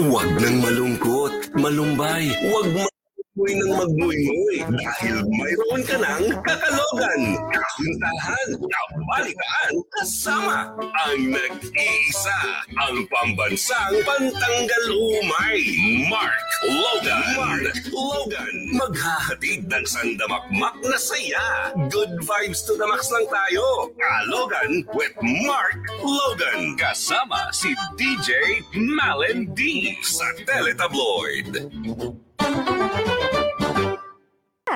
Huwag nang malungkot, malumbay, huwag magmuy ng magmuy-muy dahil mayroon ka ng kakalogan, kasintahan, kabalitaan, kasama ang nag-iisa, ang pambansang pantanggal umay, Mark Logan. Mark Logan, maghahatid ng sandamakmak na saya. Good vibes to the max lang tayo. Kalogan with Mark Logan. Kasama si DJ Malen D sa Teletabloid.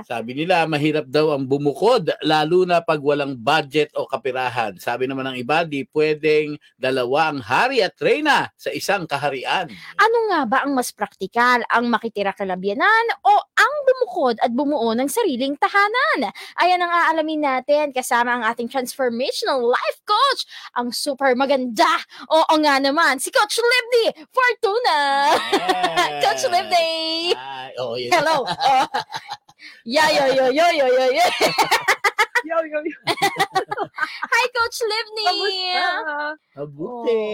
Sabi nila, mahirap daw ang bumukod, lalo na pag walang budget o kapirahan. Sabi naman ng iba, di pwedeng dalawa ang hari at reyna sa isang kaharian. Ano nga ba ang mas praktikal? Ang makitira kalabyanan o ang bumukod at bumuo ng sariling tahanan? Ayan ang aalamin natin kasama ang ating transformational life coach, ang super maganda. Oo nga naman, si Coach Libby Fortuna. Coach Libby! Ay, oh, yun. Hello. Oh. Yeah, yo, yo, yo, yo, yo, yo. Yo, yo, yo. Hi, Coach Livni. Kamusta? Mabuti.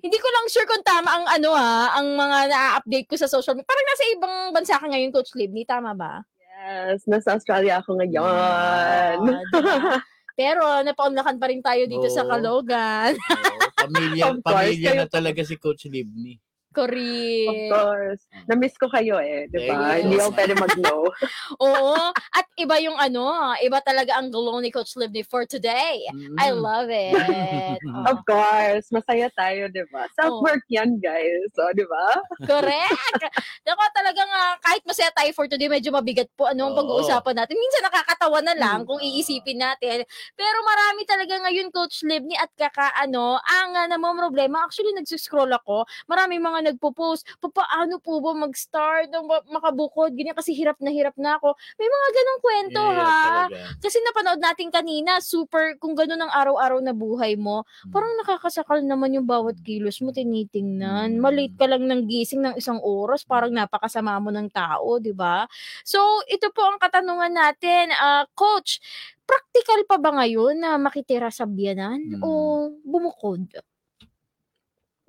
Hindi ko lang sure kung tama ang ano ha, ang mga na-update ko sa social media. Parang nasa ibang bansa ka ngayon, Coach Livni. Tama ba? Yes, nasa Australia ako ngayon. Ah, diba? Pero napaunlakan pa rin tayo dito sa Oo. Kalogan. Oo, pamilya, pamilya na talaga si Coach Libni. Of Correct. course. Na-miss ko kayo eh, di ba? Hindi ako pwede mag-no. Oo. At iba yung ano, iba talaga ang glow ni Coach Livni for today. I Mm. love it. Oo. of course, masaya tayo, di ba? Self-work yan, guys. So, di ba? Correct. Nako talagang ah, kahit masaya tayo for today, medyo mabigat po ano ang pag-uusapan natin. Minsan nakakatawa na lang Mm. kung iisipin natin. Pero marami talaga ngayon Coach Livni at kaka ano, ang uh, namang problema. Actually nagsuscroll ako. Maraming mga nagpo-post, paano po ba mag-start ng ma- makabukod? Ganyan kasi hirap na hirap na ako. May mga ganong kwento Yeah, ha. talaga. Kasi napanood natin kanina, super, kung gano'n ang araw-araw na buhay mo, parang nakakasakal naman yung bawat kilos mo tinitingnan. Malate ka lang ng gising ng isang oras, parang napakasama mo ng tao, di ba? So, ito po ang katanungan natin. ah, Coach, practical pa ba ngayon na makitira sa biyanan Mm. o bumukod?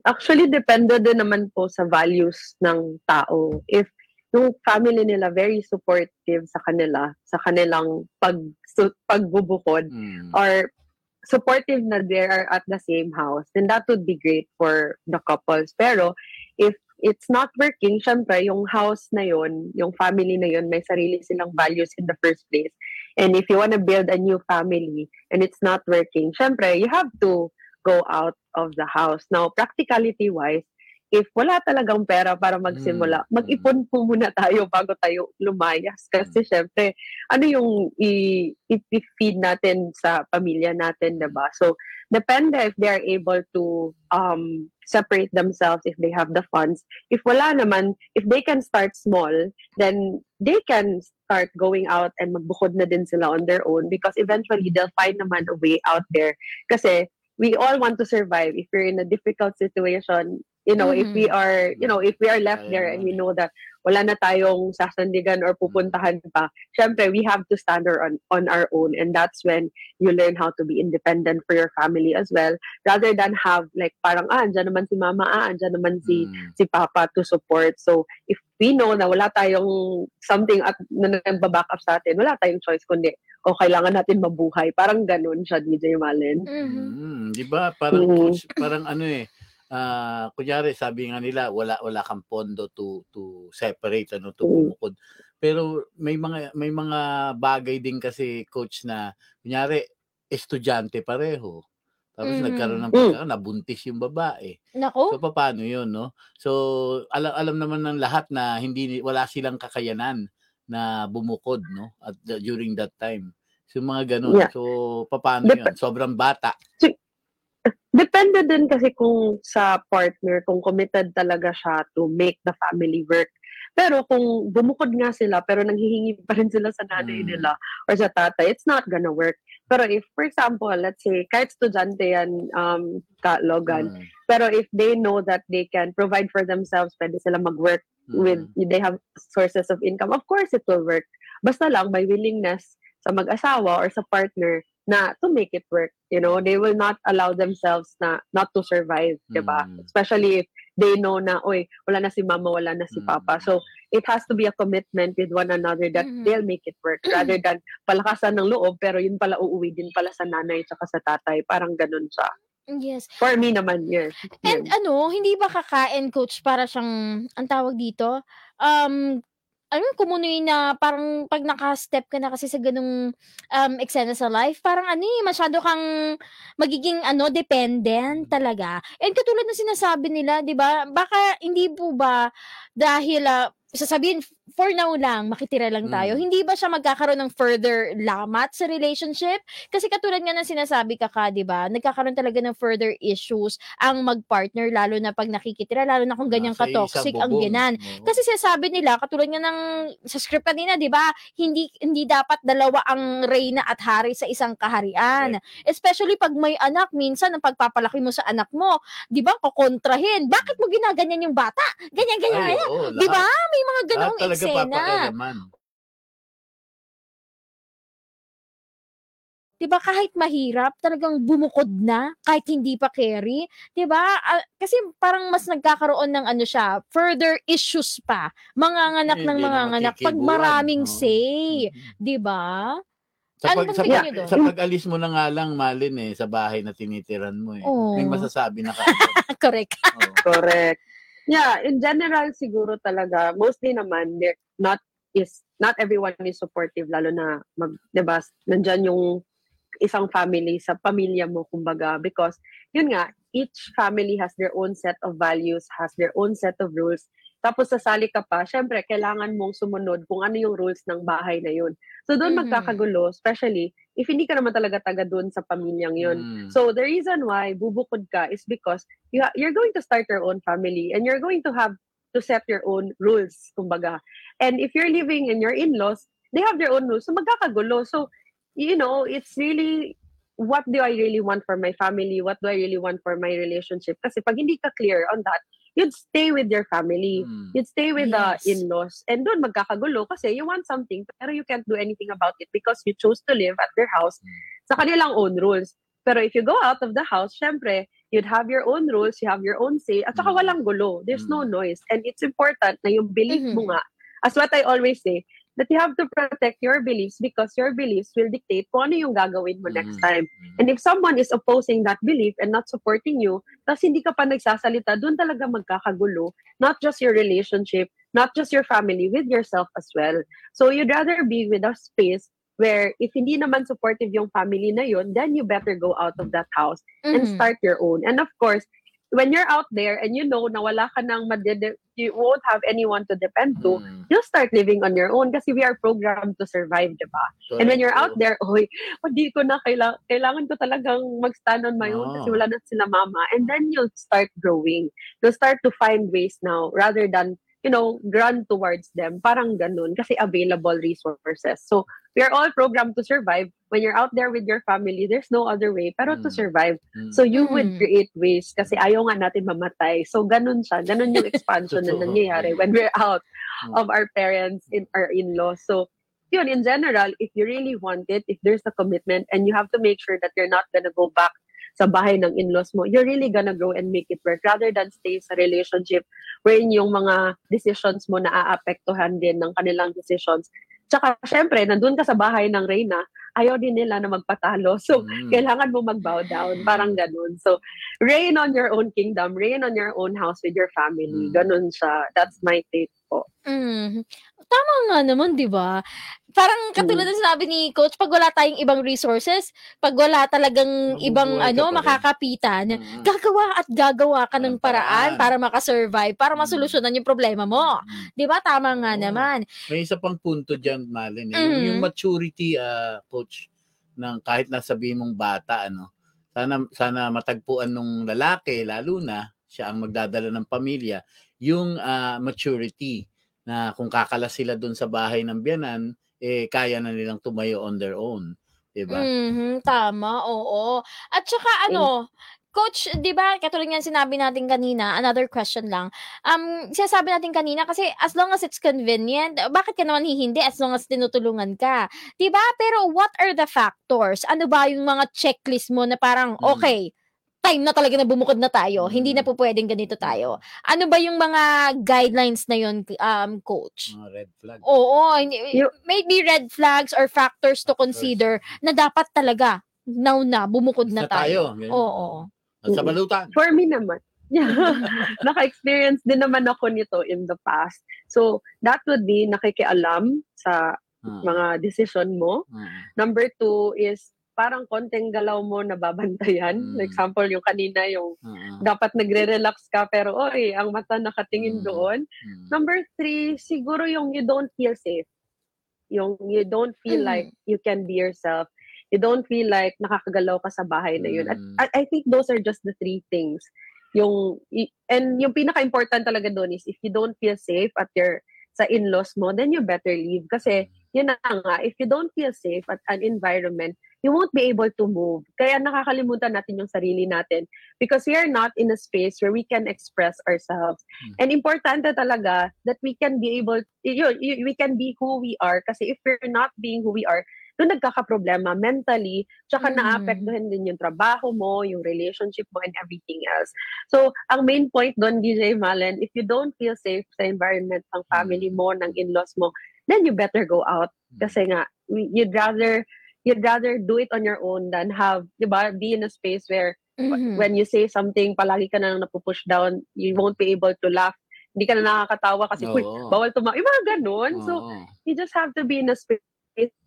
Actually, depende din naman po sa values ng tao. If yung family nila very supportive sa kanila, sa kanilang pag, su, pagbubukod, Mm. or supportive na they are at the same house, then that would be great for the couples. Pero if it's not working, syempre, yung house na yon, yung family na yon, may sarili silang values in the first place. And if you want to build a new family and it's not working, syempre, you have to go out of the house. Now, practicality-wise, if wala talagang pera para magsimula, Mm. mag-ipon po muna tayo bago tayo lumayas. Kasi syempre, ano yung i- i-feed natin sa pamilya natin, diba? So, depende if they are able to um, separate themselves if they have the funds. If wala naman, if they can start small, then they can start going out and magbukod na din sila on their own because eventually they'll find naman a way out there. Kasi we all want to survive. If you're in a difficult situation, you know, if we are, you know, if we are left there and we know that wala na tayong sasandigan or pupuntahan pa, syempre, we have to stand on, on our own. And that's when you learn how to be independent for your family as well, rather than have like parang, ah, andyan naman si mama, ah, andyan naman si, Mm. si papa to support. So, if we know na wala tayong something at na nagbaback up sa atin, wala tayong choice kundi, o kailangan natin mabuhay. Parang ganun siya, DJ Malen. Mhm. Mm, 'di ba? Parang Mm. coach- parang ano eh ah kunyari sabi nga nila wala wala kang pondo to to separate ano to Mm. bumukod. Pero may mga may mga bagay din kasi coach na kunyari estudyante pareho. Tapos Mhm. nagkaroon ng Mm. pagkaka nabuntis yung babae. Nako, So paano 'yun, no? So alam alam naman ng lahat na hindi wala silang kakayanan na bumukod, no? At during that time. So mga ganun. Yeah. So paano Dep- 'yun? Sobrang bata. Depende din kasi kung sa partner, kung committed talaga siya to make the family work. Pero kung bumukod nga sila, pero nanghihingi pa rin sila sa nanay Mm. nila or sa tatay, it's not gonna work. Pero if, for example, let's say, kahit estudyante yan, um, ka, Logan, Mm. pero if they know that they can provide for themselves, pwede sila mag-work with, Mm. they have sources of income, of course it will work. Basta lang, may willingness sa mag-asawa or sa partner na to make it work. You know, they will not allow themselves na not to survive, 'di ba? Mm. Especially if they know na, oy, wala na si mama, wala na si Mm. papa. So, it has to be a commitment with one another that Mhm. they'll make it work rather than palakasan ng loob pero yun pala uuwi din pala sa nanay tsaka sa tatay. Parang ganun siya. Yes. For me naman, yes. And Yes. ano, hindi ba kakain coach para siyang ang tawag dito? Um ano kumunoy na parang pag naka-step ka na kasi sa ganung um eksena sa life, parang ano eh, masyado kang magiging ano dependent talaga. And katulad ng sinasabi nila, 'di ba? Baka hindi po ba dahil ah, sasabihin for now lang, makitira lang tayo. Mm. Hindi ba siya magkakaroon ng further lamat sa relationship? Kasi katulad nga ng sinasabi ka ka, 'di ba? Nagkakaroon talaga ng further issues ang mag-partner lalo na pag nakikitira, lalo na kung ganyan ka-toxic isang ang ginan. Oo. Kasi sinasabi nila, katulad nga ng sa script kanina, 'di ba? Hindi hindi dapat dalawa ang reyna at hari sa isang kaharian. Especially pag may anak, minsan ang pagpapalaki mo sa anak mo, 'di ba? Kokontrahin. Bakit mo ginaganyan yung bata? Ganyan ganyan. Ay, oo, 'Di ba? May mga lahat ganoong talaga eksena. papakialaman. 'Di ba kahit mahirap, talagang bumukod na kahit hindi pa carry, 'di ba? Ah, kasi parang mas nagkakaroon ng ano siya, further issues pa. Manganganak ng na manganganak pag maraming oo. say, Mhm. 'di ba? Sa Ano pag, sa, pag, sa pag-alis mo na nga lang, Malin eh, sa bahay na tinitiran mo eh. May Oo. masasabi na ka. Correct. Oo. Correct. Yeah, in general siguro talaga mostly naman they're not is not everyone is supportive lalo na mag 'di ba nandiyan yung isang family sa pamilya mo kumbaga because yun nga each family has their own set of values, has their own set of rules. Tapos sasali ka pa, syempre kailangan mong sumunod kung ano yung rules ng bahay na yun. So doon Mhm. magkakagulo, especially if hindi ka naman talaga taga doon sa pamilyang yun. Mm. So the reason why bubukod ka is because you ha- you're going to start your own family and you're going to have to set your own rules, kumbaga. And if you're living in your in-laws, they have their own rules. So magkakagulo. So, you know, it's really what do I really want for my family? What do I really want for my relationship? Kasi pag hindi ka clear on that, you'd stay with your family. Mm. You'd stay with Yes. the in-laws. And doon magkakagulo kasi you want something pero you can't do anything about it because you chose to live at their house sa kanilang own rules. Pero if you go out of the house, syempre, you'd have your own rules, you have your own say, at saka Mm. walang gulo. There's no Mm. noise. And it's important na yung belief mo Mhm. nga, as what I always say, that you have to protect your beliefs because your beliefs will dictate kung ano yung gagawin mo next Mm. time. And if someone is opposing that belief and not supporting you, tapos hindi ka pa nagsasalita, doon talaga magkakagulo. Not just your relationship, not just your family, with yourself as well. So you'd rather be with a space where if hindi naman supportive yung family na yun, then you better go out of that house and Mhm. start your own. And of course, when you're out there and you know na wala ka nang madede- you won't have anyone to depend to, Mm. you'll start living on your own kasi we are programmed to survive, di ba? And when you're out there, oy, oh, di ko na kailangan, kailangan ko talagang mag-stand on my own kasi Oh. wala na sila mama. And then you'll start growing. You'll start to find ways now rather than, you know, run towards them. Parang ganun kasi available resources. So, we are all programmed to survive. When you're out there with your family, there's no other way pero to Mm. survive. Mm. So, you would Mhm. create ways kasi ayaw nga natin mamatay. So, ganun siya. Ganun yung expansion na nangyayari when we're out Mm. of our parents, in our in-laws. So, yun, in general, if you really want it, if there's a commitment, and you have to make sure that you're not gonna go back sa bahay ng in-laws mo, you're really gonna grow and make it work rather than stay sa relationship wherein yung mga decisions mo na aapektuhan din ng kanilang decisions. Tsaka, syempre, nandun ka sa bahay ng Reyna, ayaw din nila na magpatalo. So, Mm. kailangan mo mag-bow down. Parang ganun. So, reign on your own kingdom, reign on your own house with your family. Mm. Ganun siya. That's my take po. Mhm. Tama nga naman, 'di ba? Parang katulad Mm. ng sinabi ni coach, pag wala tayong ibang resources, pag wala talagang ibang Mabubuhay ka ano pa makakapitan, Mm. gagawa at gagawa ka ng paraan. paraan para makasurvive, para Mm. masolusyonan yung problema mo. Mm. 'Di ba? Tama nga Oo. naman. May isa pang punto dyan, Malin. Eh. Mhm. Yung, yung maturity, ah, coach, ng kahit nasabihin mong bata, ano, sana, sana matagpuan nung lalaki, lalo na, siya ang magdadala ng pamilya, yung ah, maturity na kung kakalas sila doon sa bahay ng biyanan, eh, kaya na nilang tumayo on their own. Diba? Mhm, tama, oo. At saka ano, Coach, 'di ba, katulad nga ng sinabi natin kanina, another question lang. Um, sinasabi natin kanina kasi as long as it's convenient, bakit ka naman hihindi as long as tinutulungan ka? 'Di ba? Pero what are the factors? Ano ba yung mga checklist mo na parang Mm. okay, time na talaga na bumukod na tayo. Hindi na po pwedeng ganito tayo. Ano ba yung mga guidelines na yun, um, coach? Mga red flag. Oo, maybe red flags or factors to consider na dapat talaga now na bumukod na, Na tayo. tayo. Oo. At sa balutan. For me naman, naka-experience din naman ako nito in the past. So, that would be nakikialam sa Ah, mga decision mo. ah, Number two is parang konting galaw mo nababantayan. Mm. For example, yung kanina, yung ah, dapat nagre-relax ka pero oy, ang mata nakatingin Mm. doon. mm. Number three, siguro yung you don't feel safe. Yung you don't feel Mm. like you can be yourself. You don't feel like nakakagalaw ka sa bahay na yun. At, Mm. at I think those are just the three things. Yung and yung pinaka-important talaga doon is if you don't feel safe at your sa in-laws mo, then you better leave. Kasi, yun na nga, if you don't feel safe at an environment, you won't be able to move. Kaya nakakalimutan natin yung sarili natin because we are not in a space where we can express ourselves. Mm. And importante talaga that we can be able, yun, y- we can be who we are. Kasi if we're not being who we are, doon nagkakaproblema mentally, tsaka Mm. naapektuhan din yung trabaho mo, yung relationship mo, and everything else. So, ang main point doon, DJ Malen, if you don't feel safe sa environment ng family mo, ng in-laws mo, then you better go out. Kasi nga, you'd rather you'd rather do it on your own than have, di ba, be in a space where Mhm. when you say something, palagi ka na lang napupush down, you won't be able to laugh. Hindi ka na nakakatawa kasi, uy, Oo. bawal tuma. Yung mga ganun. So, Oo. you just have to be in a space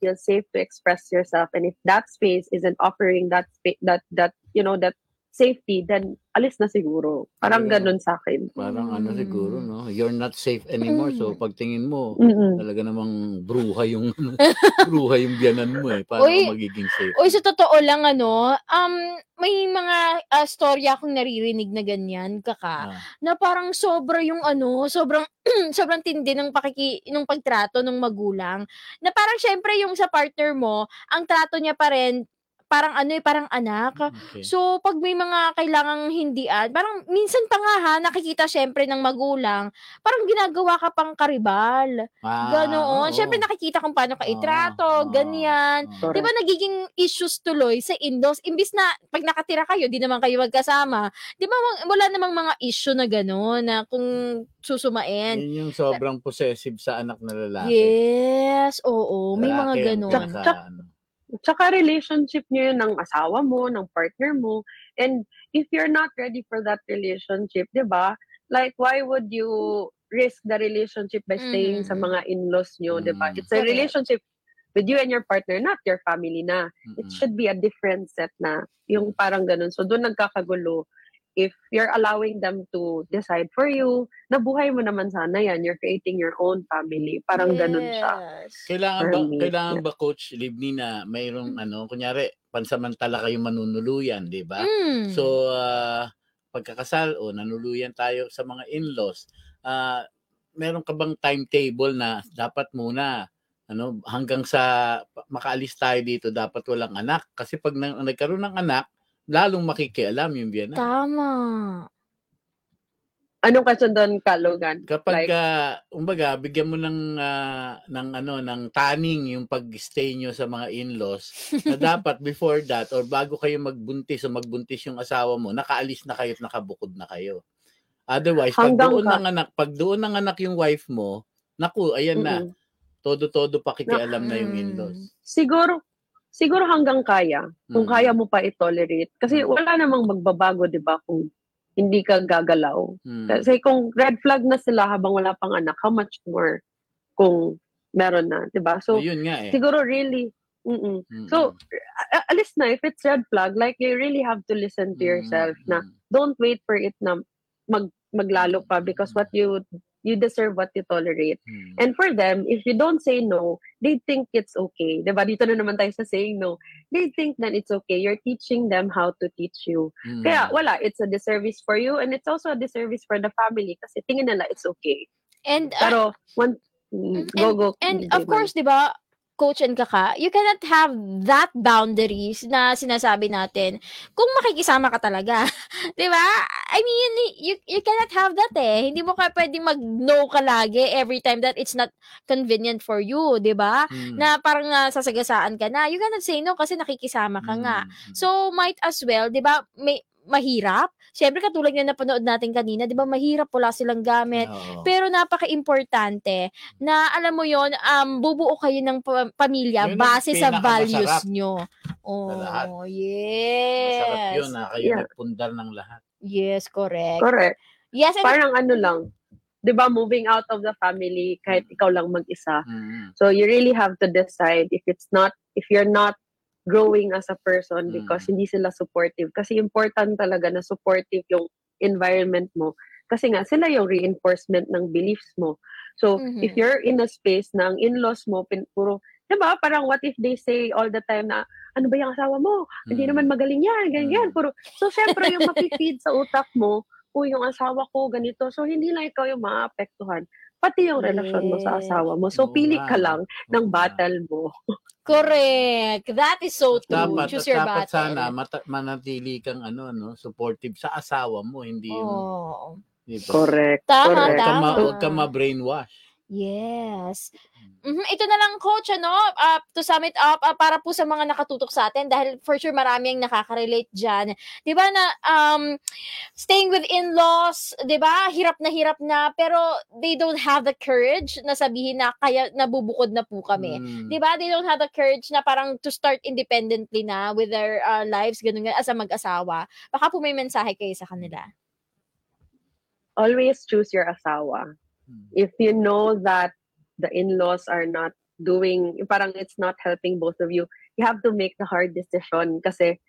feel safe to express yourself and if that space isn't offering that spa- that that you know that safety then alis na siguro parang Yeah. ganun sa akin Parang ano Mm. siguro, no? You're not safe anymore. So, Mm. pagtingin mo, Mm-mm. talaga namang bruha yung bruha yung biyanan mo eh. Paano Uy. ka magiging safe? Uy, sa totoo lang, ano, um, may mga ah, storya akong naririnig na ganyan, kaka, Ah. na parang sobra yung ano, sobrang, sobrang tindi ng pakiki, ng pagtrato ng magulang, na parang syempre yung sa partner mo, ang trato niya pa rin, parang ano eh, parang anak. Okay. So, pag may mga kailangang hindian, parang minsan pa nga ha, nakikita syempre ng magulang, parang ginagawa ka pang karibal. Ah, Ganoon. oo. Syempre nakikita kung paano ka Oo, itrato, oo, ganyan. oo. Di ba nagiging issues tuloy sa in-laws? Imbis na pag nakatira kayo, di naman kayo magkasama. Di ba wala namang mga issue na gano'n na kung susumain. Yun yung sobrang possessive sa anak na lalaki. Yes, oo. May mga Lalaki gano'n. Tsaka- relationship niyo yun ng asawa mo ng partner mo and if you're not ready for that relationship di ba like why would you risk the relationship by staying sa Mhm. mga in-laws niyo di ba Mm. it's a relationship with you and your partner not your family na it Mm-mm. should be a different set na yung parang ganun. So doon nagkakagulo. If you're allowing them to decide for you, nabuhay mo naman sana yan. You're creating your own family. Parang ganun siya. Yes. Kailangan ba, me, kailangan yeah. ba coach Livni na mayroong ano, kunyari pansamantala kayong manunuluyan, 'di ba? Mm. So ah, pagkakasal o nanuluyan tayo sa mga in-laws, ah meron ka bang timetable na dapat muna ano hanggang sa makaalis tayo dito dapat walang anak kasi pag na, nagkaroon ng anak lalong makikialam yung biyanan. Tama. Anong question doon, Kalogan? Kapag Like- ah, umbaga bigyan mo ng ah, ng ano ng taning yung pag-stay nyo sa mga in-laws na dapat before that or bago kayo magbuntis o magbuntis yung asawa mo, nakaalis na kayo at nakabukod na kayo. Otherwise, pag doon ka- ng anak, pag doon ng anak yung wife mo, naku, ayan na, Mm-mm. todo-todo pakikialam na yung Mm. in-laws. Siguro, siguro hanggang kaya. Kung Mm. kaya mo pa i-tolerate. Kasi Mm. wala namang magbabago, di ba, kung hindi ka gagalaw. Mm. Kasi kung red flag na sila habang wala pang anak, how much more kung meron na, di ba? So, Ayun nga eh. siguro really, mm Mm-mm. So, a- alis na, if it's red flag, like, you really have to listen to yourself Mm, na don't wait for it na mag, maglalo pa because what you, you deserve what you tolerate. Mm. And for them, if you don't say no, they think it's okay. Diba? Dito na naman tayo sa saying no. They think that it's okay. You're teaching them how to teach you. Mm. Kaya wala, it's a disservice for you and it's also a disservice for the family kasi tingin nila it's okay. And uh, Pero, one, mm, go, go. And DJ of course, 'di ba, coach and kaka, you cannot have that boundaries na sinasabi natin kung makikisama ka talaga. 'Di ba? I mean, you you cannot have that eh. Hindi mo ka pwedeng mag-no ka lagi every time that it's not convenient for you, 'di ba? Mm. Na parang uh, sasagasaan ka na. You cannot say no kasi nakikisama ka nga. Mm, mm. So might as well, 'di ba? May mahirap. Siyempre, katulad nga napanood natin kanina, di ba, mahirap, wala silang gamit. Oo. Pero napaka-importante na alam mo yon um, bubuo kayo ng pa- pamilya Yun base sa values nyo. lahat. Oh, Masarap yun na kayo Yeah. nagpundar ng lahat. Yes, correct. Correct. Yes, and Parang ano lang, 'di ba, moving out of the family kahit ikaw lang mag-isa. Mm. So you really have to decide if it's not if you're not growing as a person because hindi sila supportive. Kasi important talaga na supportive yung environment mo. Kasi nga sila yung reinforcement ng beliefs mo. So Mhm. if you're in a space na ang in-laws mo pin, puro 'di ba, parang what if they say all the time na ano ba yung asawa mo? Hindi Mm. naman magaling yan, ganyan. Mm. Puro, so, syempre, yung mapifeed sa utak mo, o yung asawa ko, ganito. So, hindi lang ikaw yung maapektuhan. Pati yung relasyon mo sa asawa mo. So, pili ka lang ng battle mo. correct. That is so true. Dapat, Choose your dapat battle. sana mata- manatili kang ano, ano, supportive sa asawa mo, hindi yung, Oh. di ba? Correct. Tama, Correct. tama. huwag ka ma-brainwash. Yes. Mhm, Ito na lang, coach, ano, uh, to sum it up, ah, para po sa mga nakatutok sa atin, dahil for sure marami ang nakaka-relate dyan. Di ba na, um, staying with in-laws, di ba, hirap na hirap na, pero they don't have the courage na sabihin na kaya nabubukod na po kami. Mm. Di ba? They don't have the courage na parang to start independently na with their uh, lives, ganun nga, as a mag-asawa. Baka po may mensahe kayo sa kanila. Always choose your asawa. Mm. If you know that the in-laws are not doing, parang it's not helping both of you, you have to make the hard decision kasi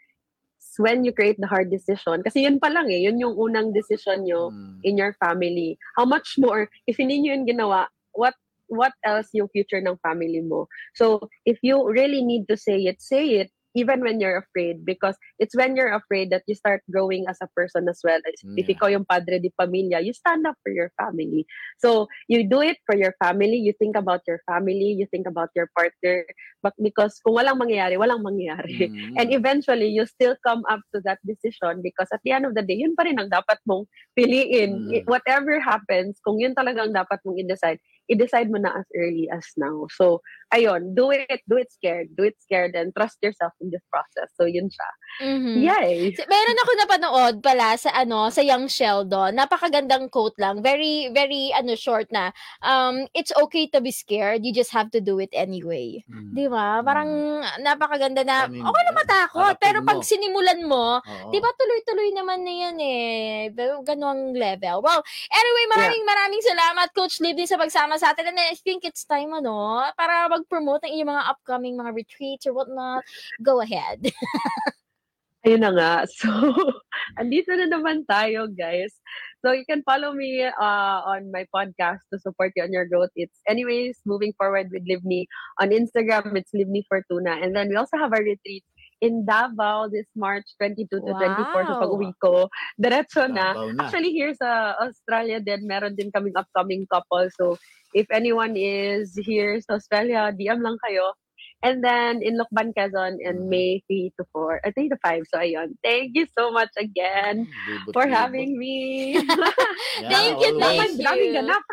when you create the hard decision, kasi yun pa lang eh, yun yung unang decision nyo Mm. in your family. How much more, if hindi nyo yun ginawa, what what else yung future ng family mo? So, if you really need to say it, say it, even when you're afraid, because it's when you're afraid that you start growing as a person as well. If Yeah. ikaw yung padre di pamilya, you stand up for your family. So, you do it for your family, you think about your family, you think about your partner, but because kung walang mangyayari, walang mangyayari. Mm. And eventually, you still come up to that decision because at the end of the day, yun pa rin ang dapat mong piliin. Mm. I- Whatever happens, kung yun talagang dapat mong i-decide, i-decide mo na as early as now. So, ayun, do it, do it scared, do it scared, and trust yourself in this process. So, yun siya. Mhm. Yay! Si- Meron ako napanood pala sa ano sa Young Sheldon. Napakagandang quote lang. Very very ano short na. Um it's okay to be scared. You just have to do it anyway. Mm. 'Di ba? Parang napakaganda na. Panin- Okay na matakot, pero pag mo. sinimulan mo, Oo. 'di ba tuloy-tuloy naman na 'yan eh. Pero ganung level. Well, anyway, maraming maraming salamat Coach Libby sa pagsama sa atin. And I think it's time ano para mag-promote ng inyong mga upcoming mga retreats or whatnot. Go ahead. Ayun na nga. So, andito na naman tayo, guys. So, you can follow me uh, on my podcast to support you on your growth. It's anyways, moving forward with Livni. On Instagram, it's Livni Fortuna. And then we also have a retreat in Davao this March 22 to 24. So, Wow. pag uwi ko, diretso na. Na. Actually, here sa Australia din, meron din kaming upcoming couple. So, if anyone is here sa Australia, DM lang kayo. And then, in Lokban, Quezon, in Mhm. May 3 to 4, uh, 3 to 5. So, ayun. Thank you so much again Libot, for having me. Yeah, Thank you, always, thank you. Daming ganap.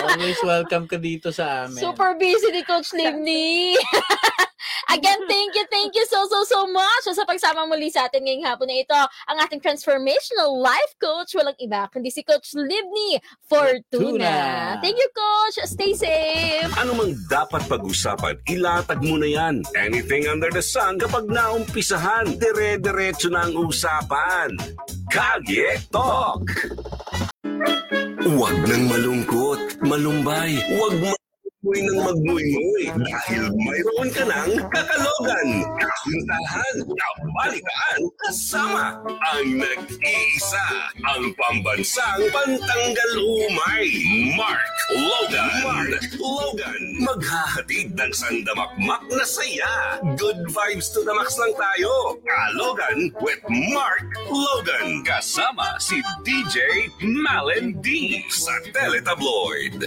always welcome ka dito sa amin. Super busy ni Coach Livni. Again, thank you, thank you so, so, so much sa pagsama muli sa atin ngayong hapon na ito. Ang ating transformational life coach, walang iba, kundi si Coach Livni Fortuna. Thank you, Coach. Stay safe. Ano mang dapat pag-usapan, ilatag mo na yan. Anything under the sun kapag naumpisahan, dire-diretso na ang usapan. Kalye Talk! Huwag nang malungkot, malumbay, huwag magmuy ng magmuy-muy dahil mayroon ka ng kakalogan, kakuntahan, kabalitaan, kasama ang nag-iisa, ang pambansang pantanggal umay, Mark Logan. Mark Logan. Maghahatid ng sandamakmak na saya. Good vibes to the max lang tayo. Kalogan with Mark Logan. Kasama si DJ Malen D sa Teletabloid.